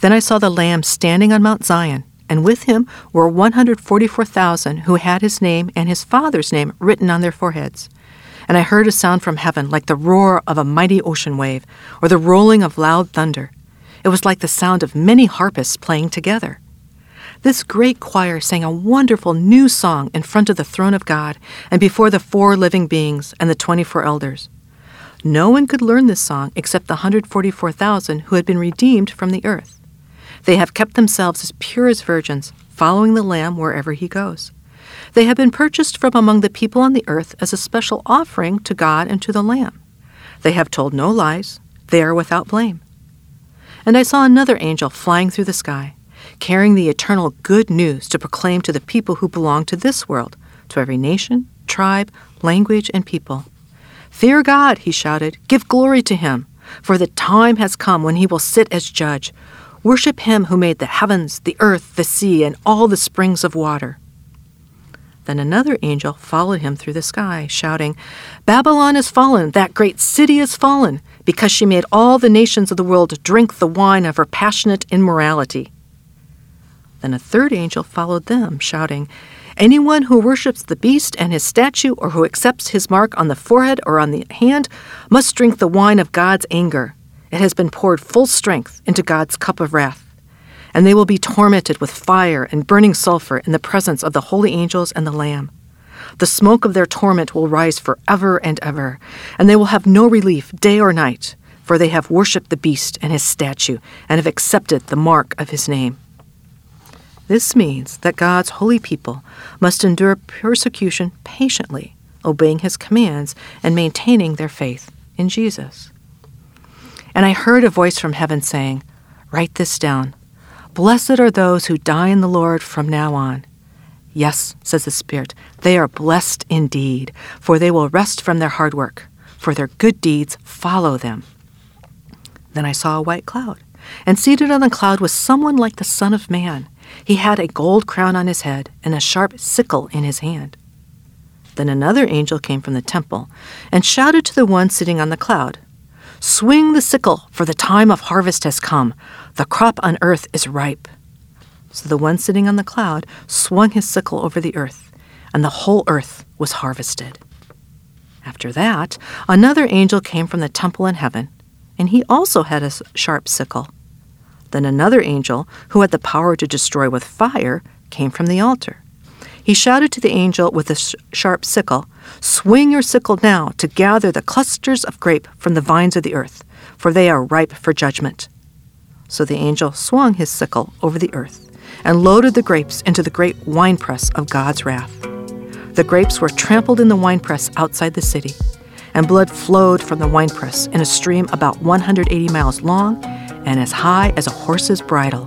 Then I saw the Lamb standing on Mount Zion, and with him were 144,000 who had his name and his Father's name written on their foreheads. And I heard a sound from heaven like the roar of a mighty ocean wave, or the rolling of loud thunder. It was like the sound of many harpists playing together. This great choir sang a wonderful new song in front of the throne of God and before the four living beings and the 24 elders. No one could learn this song except the 144,000 who had been redeemed from the earth. They have kept themselves as pure as virgins, following the Lamb wherever he goes. They have been purchased from among the people on the earth as a special offering to God and to the Lamb. They have told no lies, they are without blame. And I saw another angel flying through the sky, carrying the eternal good news to proclaim to the people who belong to this world, to every nation, tribe, language, and people. Fear God, he shouted, give glory to him, for the time has come when he will sit as judge. Worship him who made the heavens, the earth, the sea, and all the springs of water. Then another angel followed him through the sky, shouting, Babylon is fallen, that great city is fallen, because she made all the nations of the world drink the wine of her passionate immorality. Then a third angel followed them, shouting, Anyone who worships the beast and his statue, or who accepts his mark on the forehead or on the hand, must drink the wine of God's anger it has been poured full strength into God's cup of wrath. And they will be tormented with fire and burning sulfur in the presence of the holy angels and the Lamb. The smoke of their torment will rise forever and ever, and they will have no relief day or night, for they have worshipped the beast and his statue, and have accepted the mark of his name. This means that God's holy people must endure persecution patiently, obeying his commands and maintaining their faith in Jesus. And I heard a voice from heaven saying, Write this down. Blessed are those who die in the Lord from now on. Yes, says the Spirit, they are blessed indeed, for they will rest from their hard work, for their good deeds follow them. Then I saw a white cloud, and seated on the cloud was someone like the Son of Man. He had a gold crown on his head and a sharp sickle in his hand. Then another angel came from the temple and shouted to the one sitting on the cloud Swing the sickle, for the time of harvest has come. The crop on earth is ripe. So the one sitting on the cloud swung his sickle over the earth, and the whole earth was harvested. After that, another angel came from the temple in heaven, and he also had a sharp sickle. Then another angel, who had the power to destroy with fire, came from the altar. He shouted to the angel with the sh- sharp sickle, Swing your sickle now to gather the clusters of grape from the vines of the earth, for they are ripe for judgment. So the angel swung his sickle over the earth and loaded the grapes into the great winepress of God's wrath. The grapes were trampled in the winepress outside the city, and blood flowed from the winepress in a stream about 180 miles long and as high as a horse's bridle.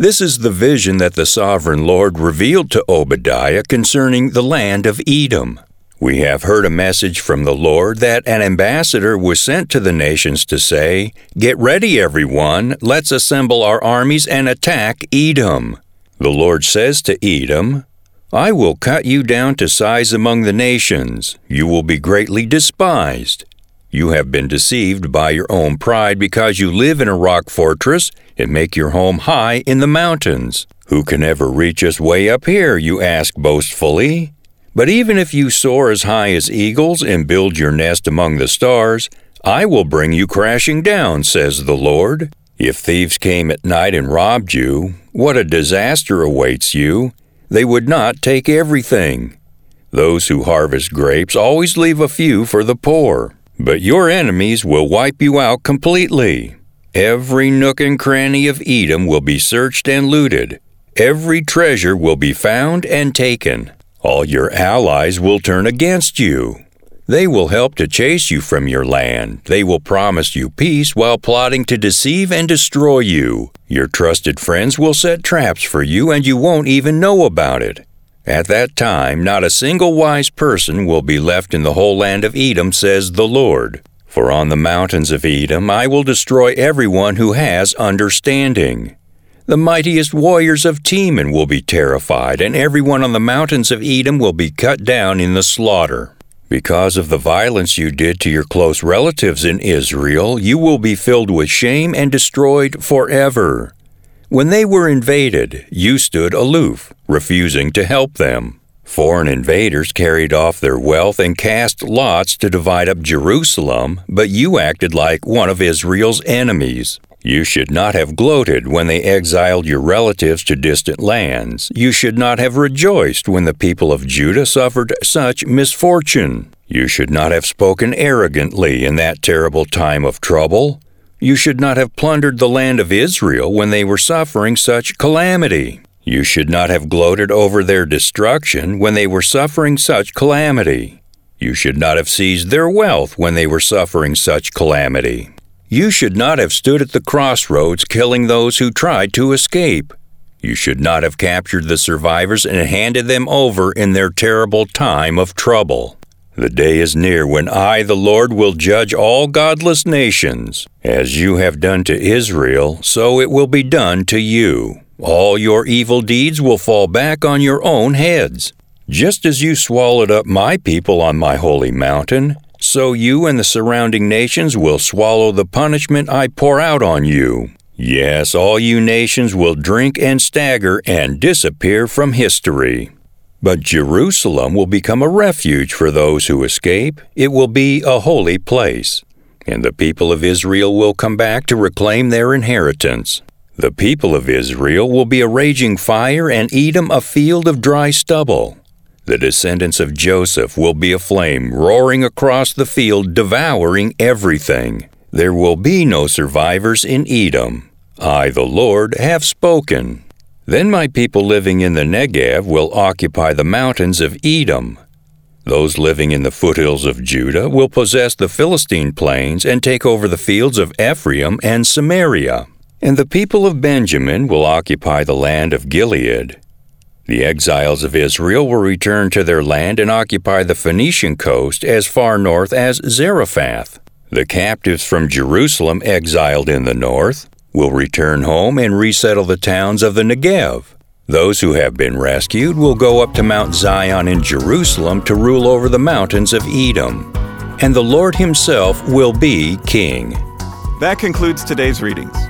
this is the vision that the sovereign Lord revealed to Obadiah concerning the land of Edom. We have heard a message from the Lord that an ambassador was sent to the nations to say, Get ready, everyone, let's assemble our armies and attack Edom. The Lord says to Edom, I will cut you down to size among the nations. You will be greatly despised. You have been deceived by your own pride because you live in a rock fortress and make your home high in the mountains. Who can ever reach us way up here, you ask boastfully? But even if you soar as high as eagles and build your nest among the stars, I will bring you crashing down, says the Lord. If thieves came at night and robbed you, what a disaster awaits you! They would not take everything. Those who harvest grapes always leave a few for the poor, but your enemies will wipe you out completely. Every nook and cranny of Edom will be searched and looted. Every treasure will be found and taken. All your allies will turn against you. They will help to chase you from your land. They will promise you peace while plotting to deceive and destroy you. Your trusted friends will set traps for you and you won't even know about it. At that time, not a single wise person will be left in the whole land of Edom, says the Lord. For on the mountains of Edom I will destroy everyone who has understanding. The mightiest warriors of Teman will be terrified, and everyone on the mountains of Edom will be cut down in the slaughter. Because of the violence you did to your close relatives in Israel, you will be filled with shame and destroyed forever. When they were invaded, you stood aloof, refusing to help them. Foreign invaders carried off their wealth and cast lots to divide up Jerusalem, but you acted like one of Israel's enemies. You should not have gloated when they exiled your relatives to distant lands. You should not have rejoiced when the people of Judah suffered such misfortune. You should not have spoken arrogantly in that terrible time of trouble. You should not have plundered the land of Israel when they were suffering such calamity. You should not have gloated over their destruction when they were suffering such calamity. You should not have seized their wealth when they were suffering such calamity. You should not have stood at the crossroads killing those who tried to escape. You should not have captured the survivors and handed them over in their terrible time of trouble. The day is near when I, the Lord, will judge all godless nations. As you have done to Israel, so it will be done to you. All your evil deeds will fall back on your own heads. Just as you swallowed up my people on my holy mountain, so you and the surrounding nations will swallow the punishment I pour out on you. Yes, all you nations will drink and stagger and disappear from history. But Jerusalem will become a refuge for those who escape. It will be a holy place. And the people of Israel will come back to reclaim their inheritance. The people of Israel will be a raging fire and Edom a field of dry stubble. The descendants of Joseph will be a flame roaring across the field, devouring everything. There will be no survivors in Edom. I, the Lord, have spoken. Then my people living in the Negev will occupy the mountains of Edom. Those living in the foothills of Judah will possess the Philistine plains and take over the fields of Ephraim and Samaria. And the people of Benjamin will occupy the land of Gilead. The exiles of Israel will return to their land and occupy the Phoenician coast as far north as Zarephath. The captives from Jerusalem exiled in the north will return home and resettle the towns of the Negev. Those who have been rescued will go up to Mount Zion in Jerusalem to rule over the mountains of Edom. And the Lord Himself will be king. That concludes today's readings.